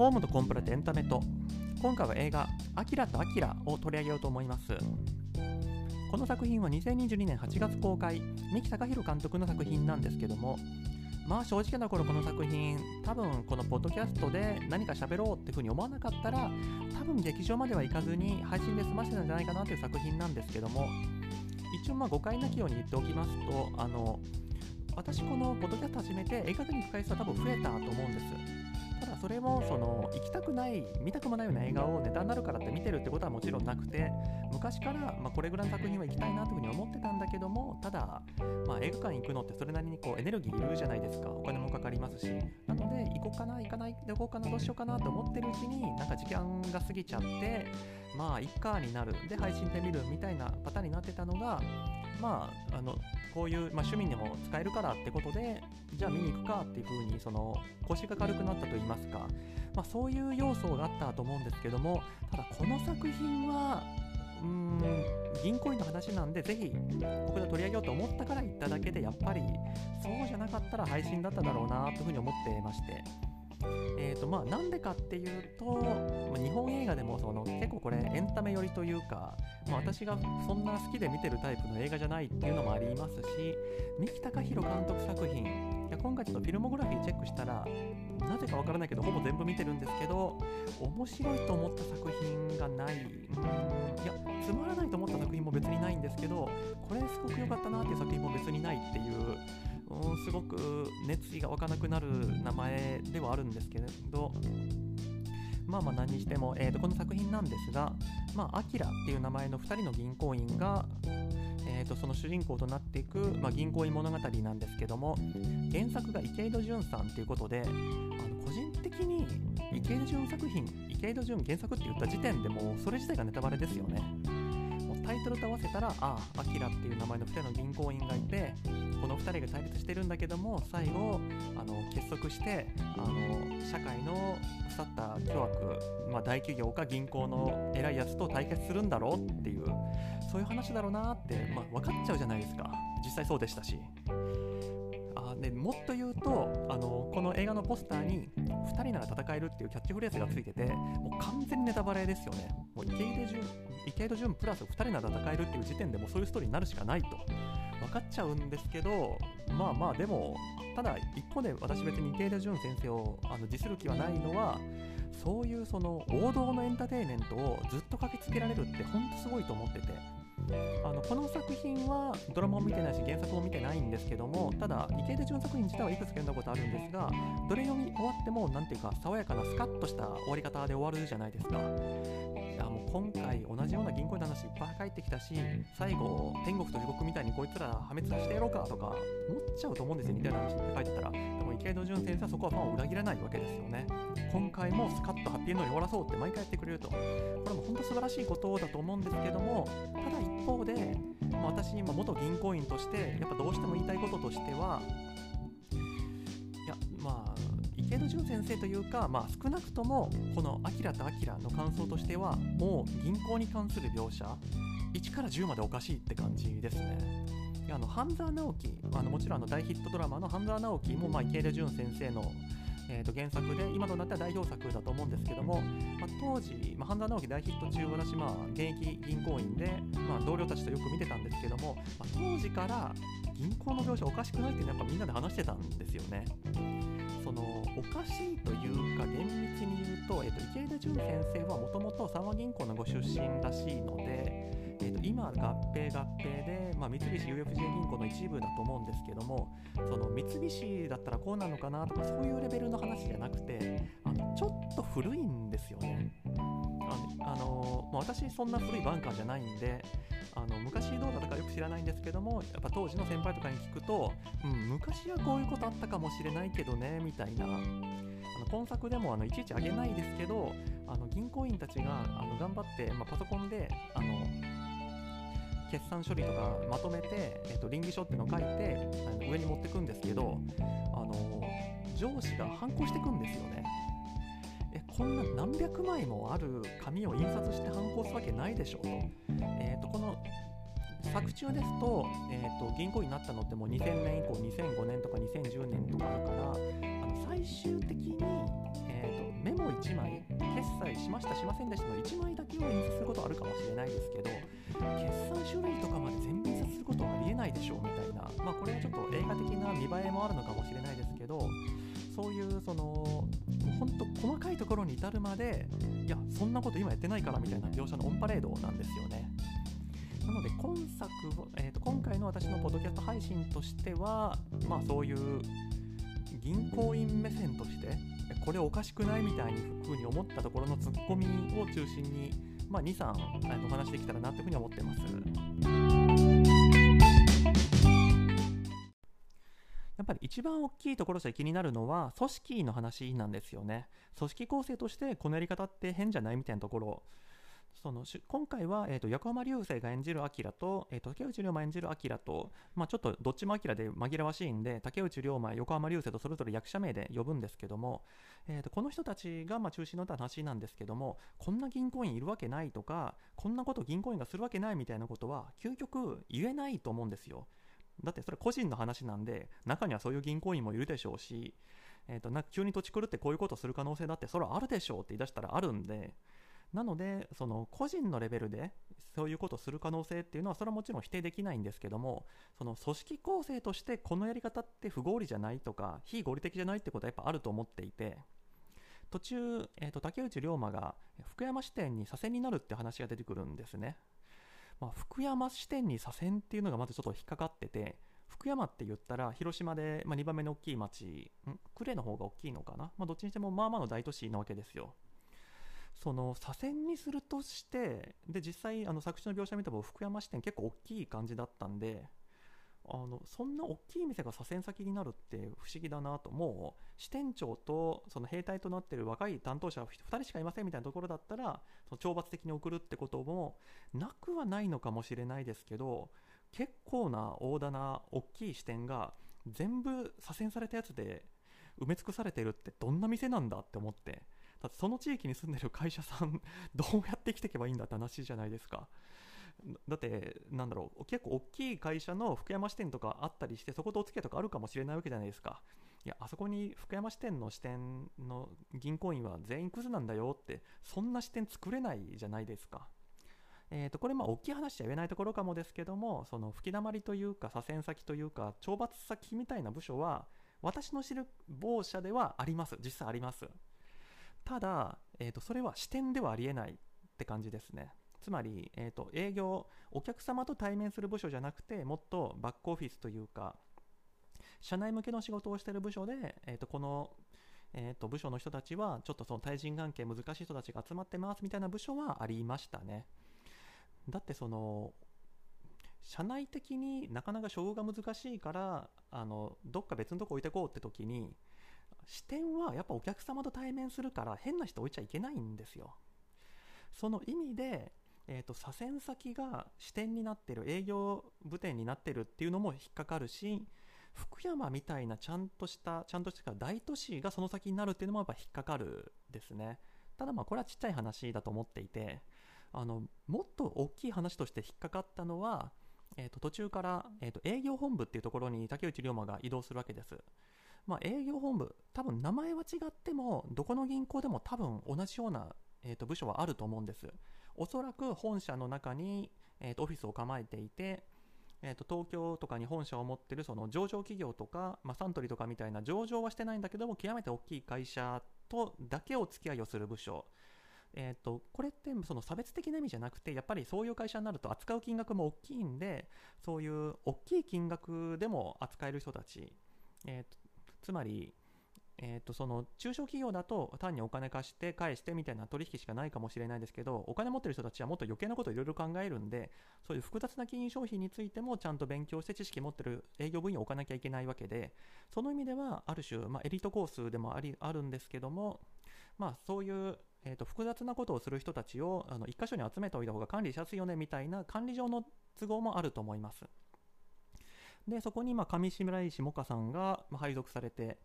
ホームとコンプラとエンタメと。今回は映画「アキラとアキラ」を取り上げようと思います。この作品は2022年8月公開。三木隆弘監督の作品なんですけども。まあ正直なとこの作品多分このポッドキャストで何か喋ろうっていうふうに思わなかったら多分劇場までは行かずに配信で済ませたんじゃないかなという作品なんですけども。一応まあ誤解なきように言っておきますとあの私このポッドキャスト始めて映画館に行く回数は多分増えたと思うんです。それもその行きたくない見たくもないような映画をネタになるからって見てるってことはもちろんなくて昔から、ま、これぐらいの作品は行きたいなというふうに思ってたんだけどもただ、ま、映画館行くのってそれなりにこうエネルギーいるじゃないですか。お金もかかりますし。なので行こうかな行かないでおこうかなどうしようかなと思ってるうちになんか時間が過ぎちゃってまあいっかになるで配信で見るみたいなパターンになってたのがまあ、あのこういう、まあ、趣味にも使えるからってことでじゃあ見に行くかっていう風にその腰が軽くなったと言いますか、まあ、そういう要素があったと思うんですけどもただこの作品はうーん銀行員の話なんでぜひここで取り上げようと思ったから言っただけでやっぱりそうじゃなかったら配信だっただろうなというふうに思ってまして。えーとまあ、なんでかっていうと、まあ、日本映画でもその結構これエンタメ寄りというか、まあ、私がそんな好きで見てるタイプの映画じゃないっていうのもありますし三木隆弘監督作品いや今回ちょっとフィルモグラフィーチェックしたらなぜかわからないけどほぼ全部見てるんですけど面白いと思った作品がない。いやつまらないと思った作品も別にないんですけどこれすごく良かったなっていう作品も別にないっていうすごく熱意が湧かなくなる名前ではあるんですけれどまあまあ何にしても、えー、とこの作品なんですが、まあ、アキラっていう名前の2人の銀行員が、えー、とその主人公となっていく、まあ、銀行員物語なんですけども原作が池井戸潤さんということであの個人的に池井戸潤作品池井戸潤原作って言った時点でもうそれ自体がネタバレですよね。タイトルと合わせたらああアキラっていう名前の2人の銀行員がいてこの2人が対立してるんだけども最後あの結束してあの社会の腐った巨悪、まあ、大企業か銀行の偉いやつと対決するんだろうっていうそういう話だろうなって、まあ、分かっちゃうじゃないですか実際そうでしたし。でもっと言うとあのこの映画のポスターに2人なら戦えるっていうキャッチフレーズがついててもう完全にネタバレですよね。もう池井戸潤池井戸潤プラス2人なら戦えるっていう時点でもうそういうストーリーになるしかないと。分かっちゃうんですけどまあまあでもただ一方で私別に池井戸潤先生をあの実する気はないのはそういうその王道のエンターテインメントをずっと書きつけられるって本当すごいと思ってて。あのこの作品はドラマを見てないし原作も見てないんですけどもただ池出純作品自体はいくつか読んだことあるんですがどれ読み終わっても何ていうか爽やかなスカッとした終わり方で終わるじゃないですか。今回同じような銀行の話いっぱい返ってきたし最後天国と地獄みたいにこいつら破滅してやろうかとか思っちゃうと思うんですよ似たような話って書いてたら。でも池戸潤先生はそこはファンを裏切らないわけですよね。今回もスカッとハッピーエンドに終わらそうって毎回やってくれると。これも本当素晴らしいことだと思うんですけどもただ一方で、まあ、私今元銀行員としてやっぱどうしても言いたいこととしては戸潤先生というか、まあ、少なくともこの「アキラとアキラ」の感想としてはもう銀行に関する描写1から10までおかしいって感じですね。あの半沢直樹あのもちろんあの大ヒットドラマの半沢直樹も、まあ、池田潤先生のえー、と原作で今となっては代表作だと思うんですけども、まあ、当時、まあ、半沢直樹大ヒット中私、まあ、現役銀行員で、まあ、同僚たちとよく見てたんですけども、まあ、当時から銀行の描写おかしくないってやっぱみんなで話してたんですよね。そのおかしいというか厳密に言うと、えー、と池田純先生はもともと三和銀行のご出身らしいので、えー、と今合併合併で、まあ、三菱 UFJ 銀行の一部だと思うんですけどもその三菱だったらこうなのかなとかそういうレベルの話じゃなくてあのちょっと古いんですよね。あのまあ、私そんな古いバンカーじゃないんであの昔どうだったかよく知らないんですけどもやっぱ当時の先輩とかに聞くと、うん、昔はこういうことあったかもしれないけどねみたいなあの今作でもあのいちいちあげないですけどあの銀行員たちがあの頑張って、まあ、パソコンであの決算処理とかまとめて、えっと、倫理書っていうのを書いてあの上に持ってくんですけどあの上司が反抗してくんですよね。こんな何百枚もある紙を印刷して反抗するわけないでしょと。えーと、この作中ですと,、えーと、銀行員になったのってもう2000年以降2005年とか2010年とかだからあの最終的に、えーと、メモ1枚決済しましたしませんでしたの1枚だけを印刷することはあるかもしれないですけど決算書類とかまで全部印刷することはありえないでしょうみたいな、まあ、これはちょっと映画的な見栄えもあるのかもしれないですけどそういうその本当細かいところに至るまでいやそんなこと今やってないからみたいな描写のオンパレードなんですよね。なので今作、えーと、今回の私のポッドキャスト配信としては、まあ、そういう銀行員目線としてこれおかしくないみたいにふうに思ったところのツッコミを中心に、まあ、23お話できたらなというふうに思ってます。やっぱり一番大きいところで気になるのは組織の話なんですよね。組織構成としてこのやり方って変じゃないみたいなところその今回は、えーと、横浜流星が演じるアキラと、えーと、竹内涼真演じるアキラと、まあ、ちょっとどっちもアキラで紛らわしいんで竹内涼真横浜流星とそれぞれ役者名で呼ぶんですけども、えーと、この人たちがまあ中心の話なんですけどもこんな銀行員いるわけないとかこんなこと銀行員がするわけないみたいなことは究極言えないと思うんですよだってそれ個人の話なんで中にはそういう銀行員もいるでしょうし、えー、とな急に土地狂ってこういうことする可能性だってそれはあるでしょうって言い出したらあるんでなので、その個人のレベルでそういうことをする可能性っていうのは、それはもちろん否定できないんですけども、その組織構成としてこのやり方って不合理じゃないとか、非合理的じゃないってことはやっぱあると思っていて、途中、えーと、竹内涼真が福山支店に左遷になるって話が出てくるんですね。まあ、福山支店に左遷っていうのがまずちょっと引っかかってて、福山って言ったら広島で、まあ、2番目の大きい町、ん？呉の方が大きいのかな、まあ、どっちにしてもまあまあの大都市なわけですよ。その左遷にするとしてで実際あの作詞の描写見ても福山支店結構大きい感じだったんであのそんな大きい店が左遷先になるって不思議だなともう支店長とその兵隊となってる若い担当者2人しかいませんみたいなところだったらその懲罰的に送るってこともなくはないのかもしれないですけど結構な大棚大きい支店が全部左遷されたやつで埋め尽くされてるってどんな店なんだって思ってだってその地域に住んでる会社さんどうやって生きていけばいいんだって話じゃないですか。だって、なんだろう、結構大きい会社の福山支店とかあったりして、そことお付き合いとかあるかもしれないわけじゃないですか。いや、あそこに福山支店の支店の銀行員は全員クズなんだよって、そんな支店作れないじゃないですか。えー、とこれ、まあ大きい話じゃ言えないところかもですけども、その吹きだまりというか、左遷先というか、懲罰先みたいな部署は、私の知る某社ではあります、実際あります。ただ、えーと、それは視点ではありえないって感じですね。つまり、えーと、営業、お客様と対面する部署じゃなくて、もっとバックオフィスというか、社内向けの仕事をしている部署で、えーと、この、えー、と部署の人たちは、ちょっとその対人関係難しい人たちが集まってますみたいな部署はありましたね。だってその社内的になかなか処遇が難しいからあのどっか別のとこ置いてこうって時に視点はやっぱお客様と対面するから変な人置いちゃいけないんですよ。その意味で、えーと、左遷先が支店になってる営業部店になってるっていうのも引っかかるし福山みたいなちゃんとしたちゃんとした大都市がその先になるっていうのもやっぱ引っかかるですねただまあこれはちっちゃい話だと思っていてあのもっと大きい話として引っかかったのは、えー、と途中から、えー、と営業本部っていうところに竹内涼真が移動するわけですまあ、営業本部、多分名前は違っても、どこの銀行でも多分同じような、えー、と部署はあると思うんです。おそらく本社の中に、えー、とオフィスを構えていて、えー、と東京とかに本社を持ってるその上場企業とか、まあ、サントリーとかみたいな上場はしてないんだけども極めて大きい会社とだけお付き合いをする部署、えー、とこれってその差別的な意味じゃなくてやっぱりそういう会社になると扱う金額も大きいんでそういう大きい金額でも扱える人たち、えー、とつまり、えー、とその中小企業だと単にお金貸して返してみたいな取引しかないかもしれないですけどお金持ってる人たちはもっと余計なことをいろいろ考えるんでそういう複雑な金融商品についてもちゃんと勉強して知識持ってる営業部員を置かなきゃいけないわけでその意味ではある種、まあ、エリートコースでもありあるんですけども、まあ、そういうえーと、複雑なことをする人たちをあの1箇所に集めておいた方が管理しやすいよねみたいな管理上の都合もあると思います。でそこにまあ上白石萌歌さんが配属されて、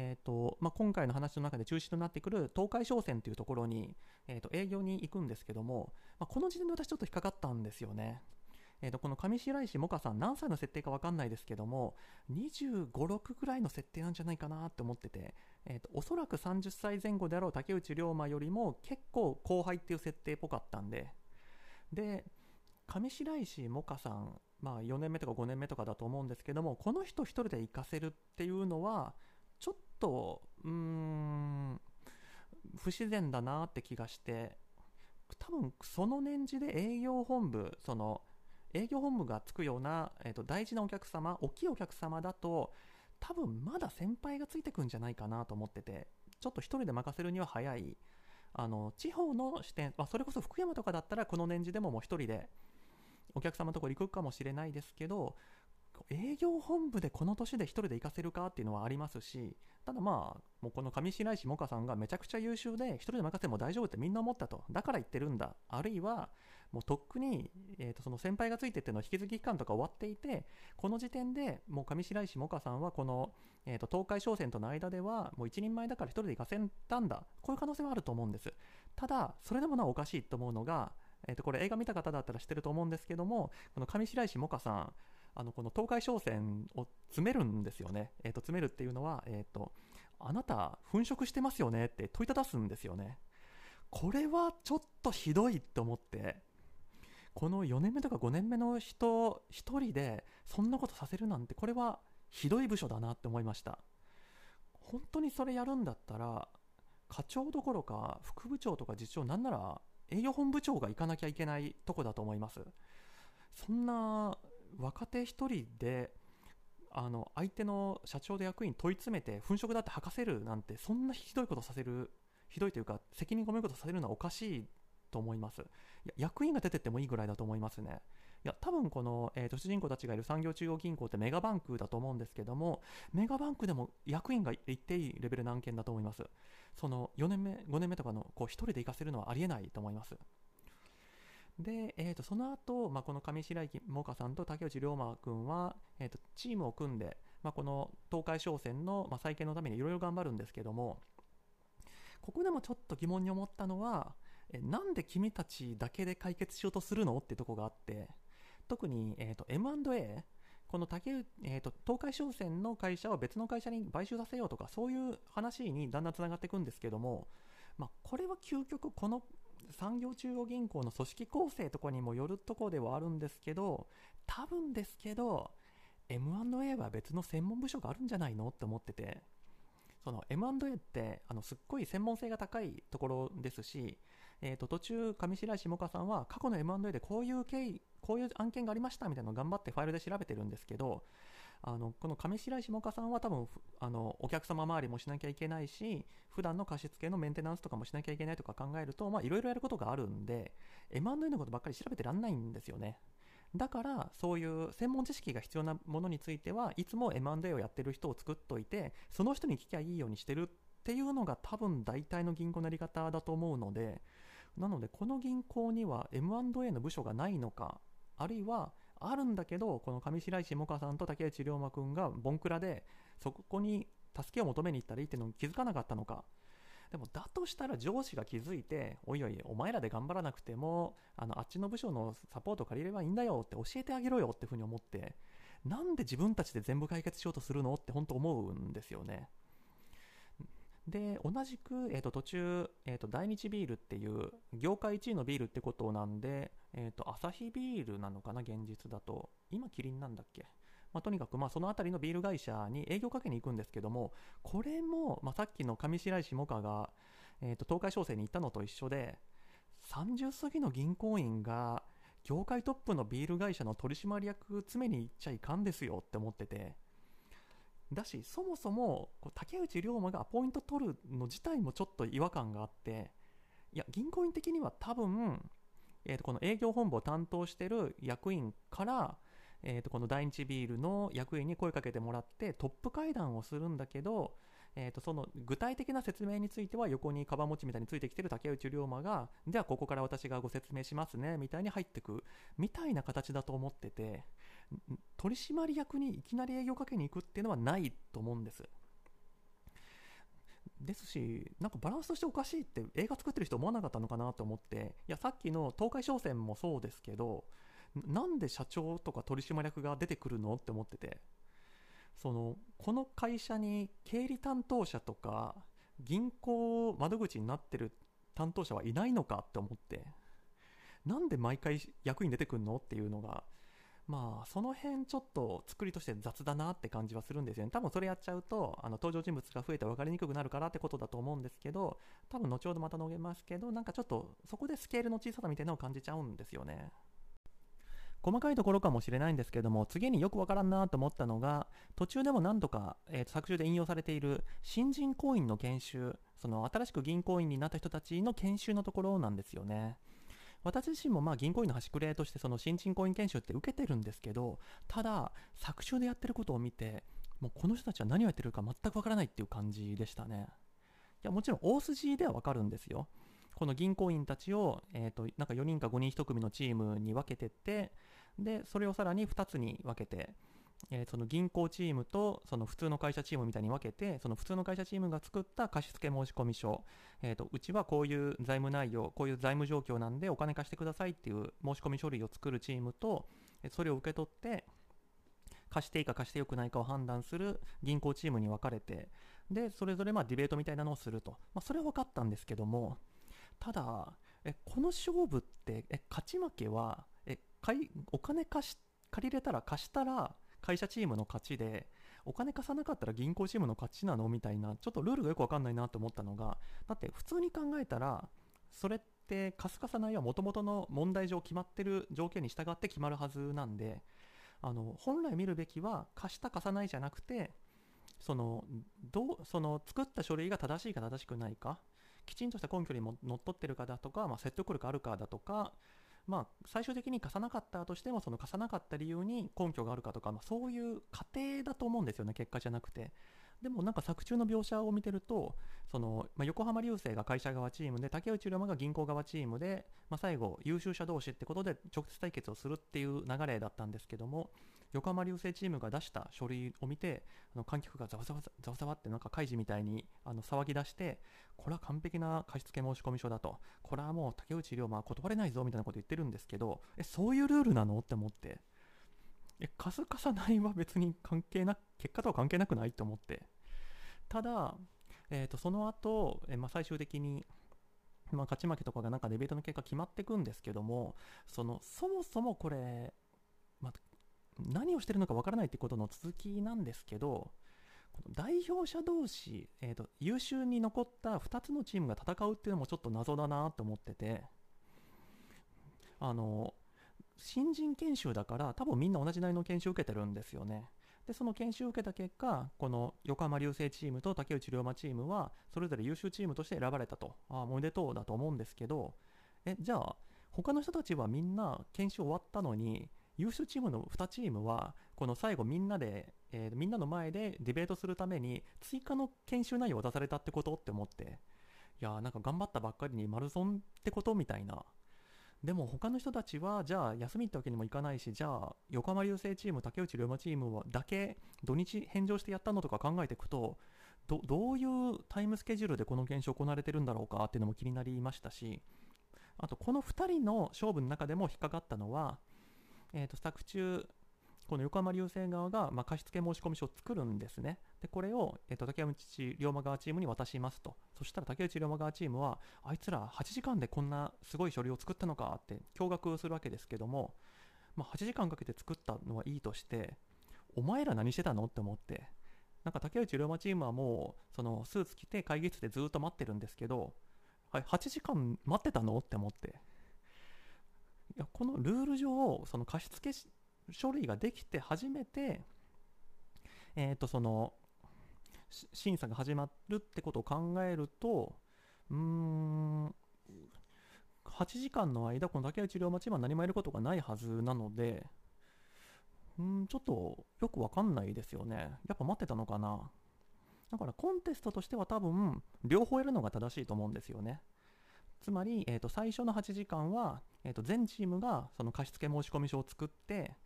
えーとまあ、今回の話の中で中心となってくる東海商船というところに、えー、と営業に行くんですけども、まあ、この時点で私ちょっと引っかかったんですよね。えー、とこの上白石萌歌さん何歳の設定か分かんないですけども2 5 6ぐらいの設定なんじゃないかなって思ってて、えー、とおそらく30歳前後であろう竹内涼真よりも結構後輩っていう設定っぽかったんでで上白石萌歌さん、まあ、4年目とか5年目とかだと思うんですけどもこの人1人で行かせるっていうのはとうーん不自然だなって気がして多分その年次で営業本部その営業本部がつくような、えーと、大事なお客様大きいお客様だと多分まだ先輩がついてくんじゃないかなと思っててちょっと1人で任せるには早い。あの地方の視点、まあ、それこそ福山とかだったらこの年次でももう1人でお客様のところ行くかもしれないですけど営業本部でこの年で1人で行かせるかっていうのはありますしただまあもうこの上白石萌歌さんがめちゃくちゃ優秀で1人で任せても大丈夫ってみんな思ったと。だから言ってるんだ。あるいはもうとっくに、えー、とその先輩がついてっていうのは引き継ぎ期間とか終わっていてこの時点でもう上白石萌歌さんはこの、えー、と東海商船との間ではもう一人前だから1人で行かせたんだ。こういう可能性はあると思うんです。ただそれでもなおおかしいと思うのがえー、とこれ映画見た方だったら知ってると思うんですけどもこの上白石萌歌さんあのこの東海商船を詰めるんですよね、えー、と詰めるっていうのは、えーと、あなた粉飾してますよねって問いただすんですよね。これはちょっとひどいと思ってこの4年目とか5年目の人1人でそんなことさせるなんてこれはひどい部署だなって思いました。本当にそれやるんだったら課長どころか副部長とか次長なんなら営業本部長が行かなきゃいけないとこだと思います。そんな若手1人であの相手の社長で役員問い詰めて粉飾だって吐かせるなんてそんなひどいことさせるひどいというか責任ごめることさせるのはおかしいと思います。いや役員が出てってもいいぐらいだと思いますね。いや多分この、えーと、主人公たちがいる産業中央銀行ってメガバンクだと思うんですけどもメガバンクでも役員が行っていいレベルの案件だと思います。その4年目5年目とかのこう1人で行かせるのはありえないと思います。で、えー、とその後、まあ、この上白石萌歌さんと竹内涼真君は、えー、とチームを組んで、まあ、この東海商船の、まあ、再建のためにいろいろ頑張るんですけどもここでもちょっと疑問に思ったのはえなんで君たちだけで解決しようとするのってとこがあって特に、えー、と M&A この竹、えーと、東海商船の会社を別の会社に買収させようとかそういう話にだんだんつながっていくんですけども、まあ、これは究極この産業中央銀行の組織構成とかにもよるとこではあるんですけど多分ですけど M&A は別の専門部署があるんじゃないのって思っててその M&A ってあのすっごい専門性が高いところですし、えー、と途中上白石萌歌さんは過去の M&A でこういう経緯こういう案件がありましたみたいなのを頑張ってファイルで調べてるんですけどあのこの上白石萌歌さんは多分あのお客様周りもしなきゃいけないし普段の貸付のメンテナンスとかもしなきゃいけないとか考えるといろいろやることがあるんで M&A のことばっかり調べてらんないんですよね。だからそういう専門知識が必要なものについてはいつも M&A をやってる人を作っといてその人に聞きゃいいようにしてるっていうのが多分大体の銀行のやり方だと思うのでなのでこの銀行には M&A の部署がないのかあるいはあるんだけどこの上白石萌歌さんと竹内涼真君がボンクラでそこに助けを求めに行ったらいいっていうのに気づかなかったのか。でもだとしたら上司が気づいておいおいお前らで頑張らなくてもあのあっちの部署のサポート借りればいいんだよって教えてあげろよってふうに思ってなんで自分たちで全部解決しようとするのって本当思うんですよね。で同じく、えーと、途中、えーと、大日ビールっていう業界1位のビールってことなんで、えーと、アサヒビールなのかな現実だと。今キリンなんだっけ、まあ、とにかく、まあ、その辺りのビール会社に営業かけに行くんですけどもこれも、まあ、さっきの上白石萌歌が、えー、と東海商船に行ったのと一緒で30過ぎの銀行員が業界トップのビール会社の取締役詰めに行っちゃいかんですよって思ってて。だしそもそも竹内涼真がポイント取るの自体もちょっと違和感があっていや銀行員的には多分、えー、とこの営業本部を担当してる役員から、えー、とこの第一ビールの役員に声かけてもらってトップ会談をするんだけどえー、とその具体的な説明については横にカバ持ちみたいについてきてる竹内涼真がじゃあここから私がご説明しますねみたいに入ってくみたいな形だと思ってて。取締役にいきなり営業かけに行くっていうのはないと思うんです。ですし、なんかバランスとしておかしいって映画作ってる人思わなかったのかなと思って、いや、さっきの東海商船もそうですけど、なんで社長とか取締役が出てくるのって思ってて。そのこの会社に経理担当者とか銀行窓口になってる担当者はいないのかって思って。なんで毎回役に出てくるのっていうのがまあその辺ちょっと作りとして雑だなって感じはするんですよね。多分それやっちゃうとあの登場人物が増えて分かりにくくなるからってことだと思うんですけど多分後ほどまた述べますけどなんかちょっとそこでスケールの小ささみたいなのを感じちゃうんですよね。細かいところかもしれないんですけども次によくわからんなと思ったのが途中でも何度か、えー、と作中で引用されている新人行員の研修その新しく銀行員になった人たちの研修のところなんですよね。私自身もまあ銀行員の端くれとしてその新人行員研修って受けてるんですけどただ作中でやってることを見てもうこの人たちは何をやってるか全くわからないっていう感じでしたね。いやもちろん大筋ではわかるんですよ。この銀行員たちを、えーと、なんか4人か5人1組のチームに分けてってでそれをさらに2つに分けて、えー、その銀行チームとその普通の会社チームみたいに分けてその普通の会社チームが作った貸付申込書、えーと、うちはこういう財務内容こういう財務状況なんでお金貸してくださいっていう申込書類を作るチームとそれを受け取って貸していいか貸してよくないかを判断する銀行チームに分かれてでそれぞれまディベートみたいなのをすると、まあ、それは分かったんですけどもただえこの勝負ってえ勝ち負けはえお金貸し借りれたら貸したら会社チームの勝ちでお金貸さなかったら銀行チームの勝ちなの？みたいなちょっとルールがよく分かんないなと思ったのがだって普通に考えたらそれって貸す貸さないはもともとの問題上決まってる条件に従って決まるはずなんであの本来見るべきは貸した貸さないじゃなくてそのどうその作った書類が正しいか正しくないかきちんとした根拠にものっとってるかだとか、まあ、説得力あるかだとか、まあ、最終的に貸さなかったとしてもその貸さなかった理由に根拠があるかとか、まあ、そういう過程だと思うんですよね結果じゃなくて。でもなんか作中の描写を見てるとその、まあ、横浜流星が会社側チームで竹内涼真が銀行側チームで、まあ、最後優秀者同士ってことで直接対決をするっていう流れだったんですけども横浜流星チームが出した書類を見てあの観客がざわざわざわざわってなんか開示みたいにあの騒ぎ出してこれは完璧な貸付申込書だと。これはもう竹内涼真は断れないぞみたいなこと言ってるんですけどえそういうルールなのって思って。え貸す貸さないは別に関係な結果とは関係なくないと思って。ただ、えー、とその後、えまあ最終的にまあ、勝ち負けとかがなんかデベートの結果決まっていくんですけどもそのそもそもこれ、まあ、何をしてるのかわからないってことの続きなんですけどこの代表者同士、えーと、優秀に残った2つのチームが戦うっていうのもちょっと謎だなと思っててあの新人研修だから多分みんな同じなりの研修を受けてるんですよね。でその研修を受けた結果この横浜流星チームと竹内涼真チームはそれぞれ優秀チームとして選ばれたと。ああおめでとうだと思うんですけどえじゃあ他の人たちはみんな研修終わったのに優秀チームの2チームはこの最後みんなで、えー、みんなの前でディベートするために追加の研修内容を出されたってことって思っていやーなんか頑張ったばっかりに丸損ってことみたいな。でも他の人たちはじゃあ休みってわけにもいかないしじゃあ横浜流星チーム竹内龍馬チームはだけ土日返上してやったのとか考えていくとどどういうタイムスケジュールでこの現象行われてるんだろうかっていうのも気になりましたしあとこの2人の勝負の中でも引っかかったのはえーと、作中この横浜流星側が、まあ、貸付申込書を作るんですね。で、これを、えーと、竹内龍馬側チームに渡しますと。そしたら竹内龍馬側チームは、あいつら8時間でこんなすごい書類を作ったのかって驚愕するわけですけども、まあ、8時間かけて作ったのはいいとして、お前ら何してたのって思って、なんか竹内龍馬チームはもう、そのスーツ着て会議室でずっと待ってるんですけど、はい、8時間待ってたのって思って。やこのルール上その貸付書類ができて初めてえっ、ー、とその審査が始まるってことを考えるとうん8時間の間この竹内涼真チームは何もやることがないはずなのでうんちょっとよくわかんないですよね。やっぱ待ってたのかな。だからコンテストとしては多分両方やるのが正しいと思うんですよね。つまり、えー、と最初の8時間は、えー、と全チームがその貸付申込書を作って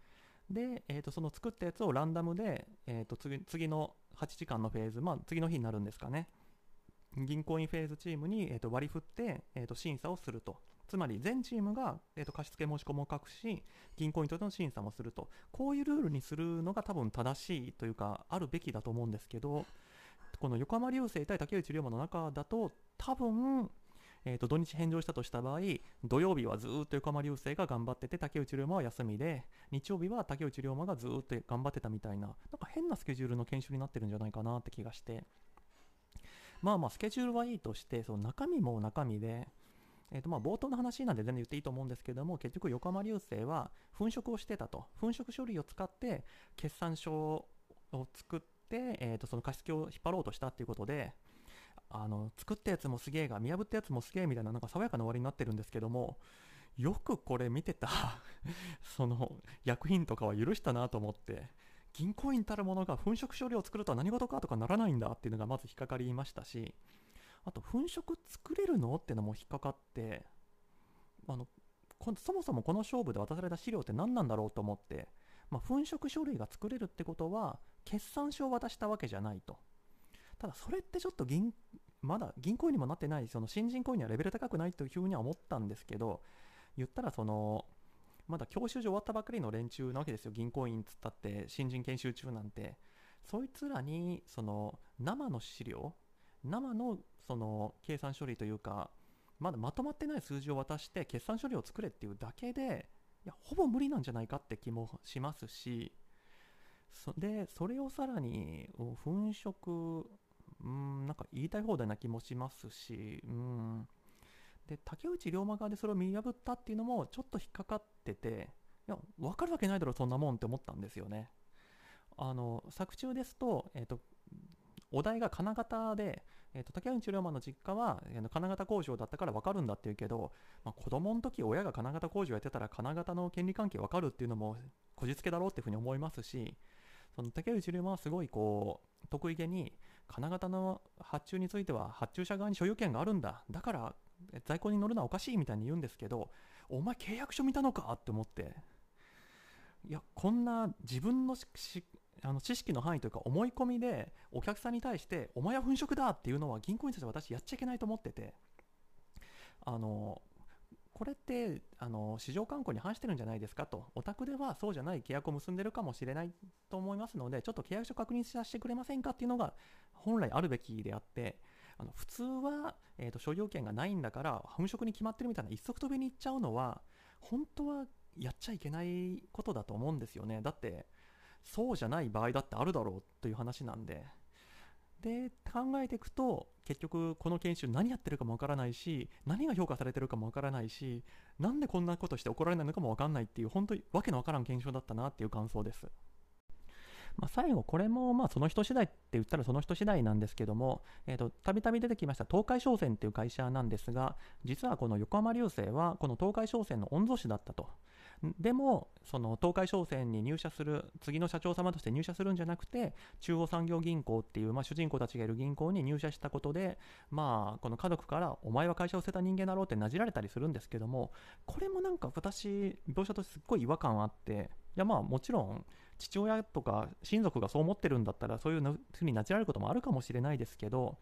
で、えー、とその作ったやつをランダムで、えー、と次次の8時間のフェーズ、まあ、次の日になるんですかね。銀行員フェーズチームに、えー、と割り振って、えー、と審査をすると。つまり全チームが、えー、と貸付申し込みを書くし銀行員としての審査もすると。こういうルールにするのが多分正しいというかあるべきだと思うんですけどこの横浜流星対竹内涼真の中だと多分えー、と土日返上したとした場合土曜日はずっと横浜流星が頑張ってて竹内涼真は休みで日曜日は竹内涼真がずっと頑張ってたみたいななんか変なスケジュールの研修になってるんじゃないかなって気がして。まあまあスケジュールはいいとしてその中身も中身でえー、とまあ冒頭の話なんで全然言っていいと思うんですけども結局横浜流星は粉飾をしてたと。粉飾処理を使って決算書を作って、えー、とその貸付を引っ張ろうとしたっていうことであの作ったやつもすげえが見破ったやつもすげえみたいななんか爽やかな終わりになってるんですけどもよくこれ見てた その薬品とかは許したなと思って銀行員たるものが粉飾処理を作るとは何事かとかならないんだっていうのがまず引っかかりましたしあと粉飾作れるのっていうのも引っかかってあのそもそもこの勝負で渡された資料って何なんだろうと思って、まあ、粉飾書類が作れるってことは決算書を渡したわけじゃないと。ただそれってちょっと銀まだ銀行員にもなってないその新人行員にはレベル高くないというふうには思ったんですけど言ったらそのまだ教習所終わったばかりの連中なわけですよ銀行員つったって新人研修中なんて。そいつらにその生の資料生のその計算処理というかまだまとまってない数字を渡して決算処理を作れっていうだけでいやほぼ無理なんじゃないかって気もしますしそでそれをさらに粉飾うんなんか言いたい放題な気もしますしうん。で竹内涼真側でそれを見破ったっていうのもちょっと引っかかってていや分かるわけないだろそんなもんって思ったんですよね。あの作中ですと,、えーと、お題が金型で、えーと、竹内涼真の実家は、えー、金型工場だったから分かるんだっていうけど、まあ、子供の時親が金型工場やってたら金型の権利関係分かるっていうのもこじつけだろうっていうふうに思いますしその竹内涼真はすごいこう得意げに金型の発注については発注者側に所有権があるんだ。だから在庫に乗るのはおかしいみたいに言うんですけどお前契約書見たのかって思って。いやこんな自分のあの知識の範囲というか思い込みでお客さんに対してお前は粉飾だっていうのは銀行員として私やっちゃいけないと思ってて。あのこれってあの市場慣行に反してるんじゃないですかと、お宅ではそうじゃない契約を結んでるかもしれないと思いますので、ちょっと契約書確認させてくれませんかっていうのが本来あるべきであって、あの普通は、えーと、所有権がないんだから、粉飾に決まってるみたいな一足飛びに行っちゃうのは、本当はやっちゃいけないことだと思うんですよね。だって、そうじゃない場合だってあるだろうという話なんで。で考えていくと結局この研修何やってるかもわからないし何が評価されてるかもわからないしなんでこんなことして怒られないのかもわかんないっていう本当にわけのわからん検証だったなっていう感想です。まあ、最後、これもまあその人次第って言ったらその人次第なんですけども、たびたび出てきました東海商船っていう会社なんですが、実はこの横浜流星はこの東海商船の御曹司だったと。でもその東海商船に入社する次の社長様として入社するんじゃなくて中央産業銀行っていう、まあ、主人公たちがいる銀行に入社したことで、まあ、この家族からお前は会社を捨てた人間だろうってなじられたりするんですけどもこれもなんか私描写としてすっごい違和感あっていやまあもちろん父親とか親族がそう思ってるんだったらそういうふうになじられることもあるかもしれないですけど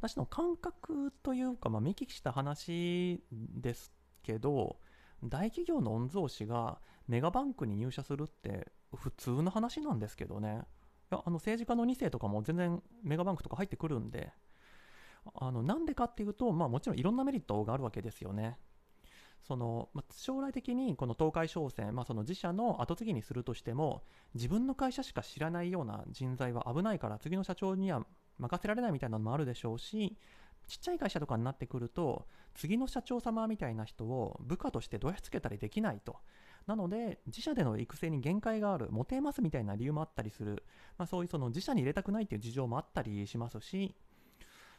私の感覚というか、まあ、見聞きした話ですけど大企業の御曹司がメガバンクに入社するって普通の話なんですけどね。いやあの政治家の2世とかも全然メガバンクとか入ってくるんであのなんでかっていうと、まあ、もちろんいろんなメリットがあるわけですよね。その、まあ、将来的にこの東海商船、まあ、その自社の後継ぎにするとしても自分の会社しか知らないような人材は危ないから次の社長には任せられないみたいなのもあるでしょうしちっちゃい会社とかになってくると次の社長様みたいな人を部下としてどやつけたりできないと。なので自社での育成に限界がある持てますみたいな理由もあったりする、まあ、そういうその自社に入れたくないっていう事情もあったりしますし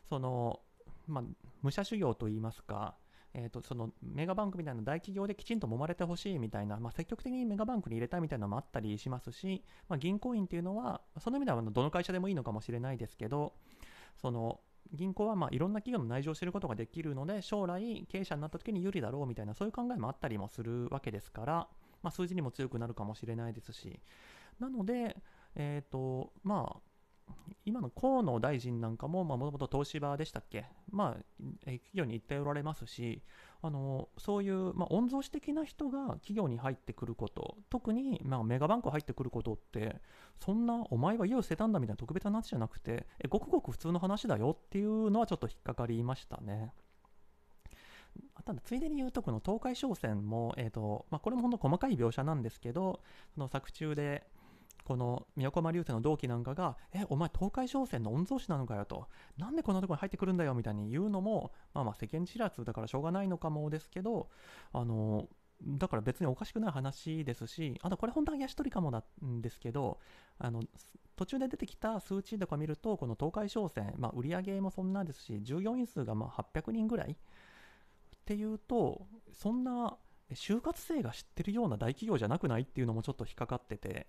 その、まあ、武者修行といいますかえーと、そのメガバンクみたいな大企業できちんと揉まれてほしいみたいな、まあ、積極的にメガバンクに入れたいみたいなのもあったりしますし、まあ、銀行員っていうのはその意味ではどの会社でもいいのかもしれないですけどその銀行はまあいろんな企業の内情を知ることができるので将来経営者になった時に有利だろうみたいなそういう考えもあったりもするわけですから、まあ、数字にも強くなるかもしれないですし。なので、えーとまあ、今の河野大臣なんかももともと東芝でしたっけ、まあ、企業に行っておられますしあのそういう、まあ、御曹司的な人が企業に入ってくること特に、まあ、メガバンク入ってくることってそんなお前は家を捨てたんだみたいな特別な話じゃなくてえごくごく普通の話だよっていうのはちょっと引っかかりましたね。ただついでに言うとこの東海商船も、えーとまあ、これもほんと細かい描写なんですけどその作中でこの宮古間流星の同期なんかが、え、お前東海商船の御曹司なのかよと、なんでこんなところに入ってくるんだよみたいに言うのも、まあまあ世間知らずだからしょうがないのかもですけど、あの、だから別におかしくない話ですし、あとこれ本当はやし取りかもなんですけど、あの、途中で出てきた数値とか見ると、この東海商船、まあ売り上げもそんなですし、従業員数がまあ800人ぐらい。っていうと、そんな就活生が知ってるような大企業じゃなくないっていうのもちょっと引っかかってて、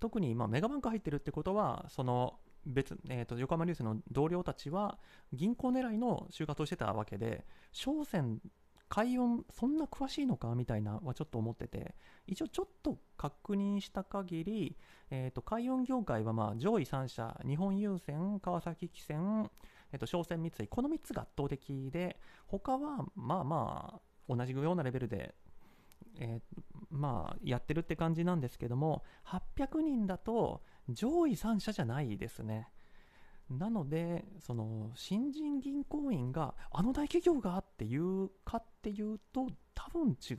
特にまメガバンク入ってるってことは、その別、えーと、横浜流星の同僚たちは銀行狙いの就活をしてたわけで、商船、海運、そんな詳しいのかみたいなはちょっと思ってて、一応ちょっと確認した限り、えーと、海運業界はまあ上位3社、日本郵船、川崎汽船、えーと、商船三井、この3つが圧倒的で、他はまあまあ同じようなレベルでえー、まあ、やってるって感じなんですけども、800人だと上位3社じゃないですね。なので、その新人銀行員があの大企業がっていうかっていうと、多分違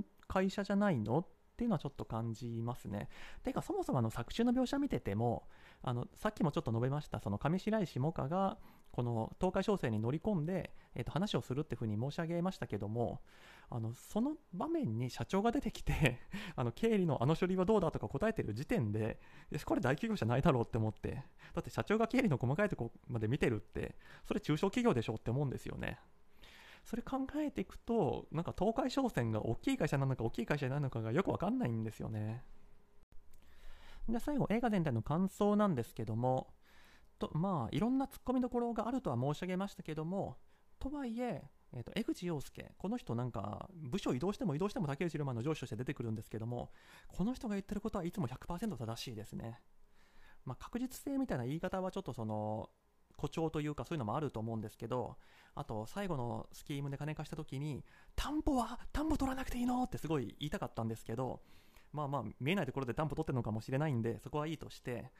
う会社じゃないの？っていうのはちょっと感じますね。てか、そもそもあの作中の描写見てても、あのさっきもちょっと述べました、その上白石萌歌がこの東海商船に乗り込んで、えー、と話をするっていうふうに申し上げましたけども、あのその場面に社長が出てきて あの経理のあの処理はどうだとか答えてる時点で、これ大企業じゃないだろうって思って、だって社長が経理の細かいとこまで見てるって、それ中小企業でしょって思うんですよね。それ考えていくと、なんか東海商船が大きい会社なのか大きい会社なのかがよくわかんないんですよね。で、最後、映画全体の感想なんですけども、とまあ、いろんな突っ込みどころがあるとは申し上げましたけども、とはいえ、えーと、江口洋介、この人なんか部署移動しても移動しても竹内マンの上司として出てくるんですけども、この人が言ってることはいつも100%正しいですね。まあ、確実性みたいな言い方はちょっとその誇張というかそういうのもあると思うんですけど、あと最後のスキームで金貸した時に、担保は担保取らなくていいのってすごい言いたかったんですけど、まあまあ見えないところで担保取ってるのかもしれないんで、そこはいいとして、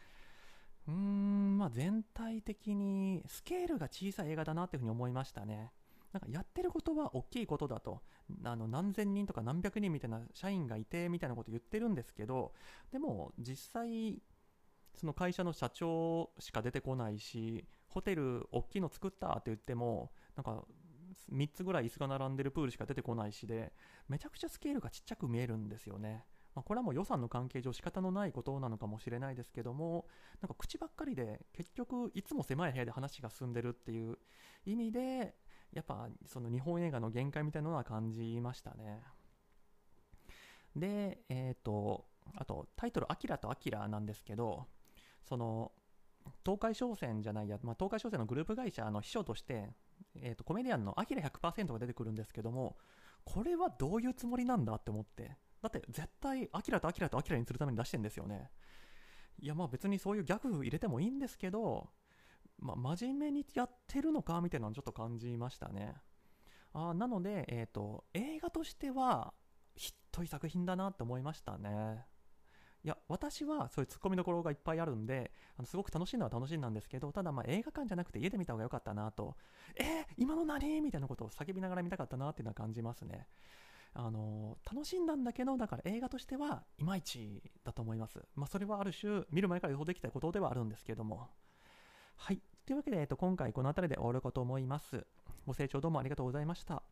うーん、まあ全体的にスケールが小さい映画だなっていうふうに思いましたね。なんかやってることは大きいことだと。あの何千人とか何百人みたいな社員がいてみたいなこと言ってるんですけど、でも実際、その会社の社長しか出てこないし、ホテル大きいの作ったって言っても、なんか3つぐらい椅子が並んでるプールしか出てこないしで、めちゃくちゃスケールがちっちゃく見えるんですよね。まあ、これはもう予算の関係上仕方のないことなのかもしれないですけども、なんか口ばっかりで結局いつも狭い部屋で話が進んでるっていう意味で、やっぱその日本映画の限界みたいなのは感じましたね。で、えっ、ー、と、あとタイトル「アキラとアキラ」なんですけど、その東海商船じゃないや、まあ、東海商船のグループ会社の秘書として、えーと、コメディアンのアキラ100%が出てくるんですけども、これはどういうつもりなんだって思って、だって絶対、アキラとアキラとアキラにするために出してんですよね。いや、まあ別にそういうギャグ入れてもいいんですけど、まあ、真面目にやってるのかみたいなのをちょっと感じましたね。あなので、え、ー、と、映画としては、ひっとい作品だなって思いましたね。いや、私はそういうツッコミどころがいっぱいあるんで、あのすごく楽しいのは楽しいなんですけど、ただま映画館じゃなくて家で見た方が良かったなと、えー、今の何？みたいなことを叫びながら見たかったなっていうのは感じますね。あの楽しんだんだけど、だから映画としてはいまいちだと思います。まあ、それはある種、見る前から予想できたことではあるんですけれども。はい。というわけで、えっと、今回この辺りで終わるかと思います。ご清聴どうもありがとうございました。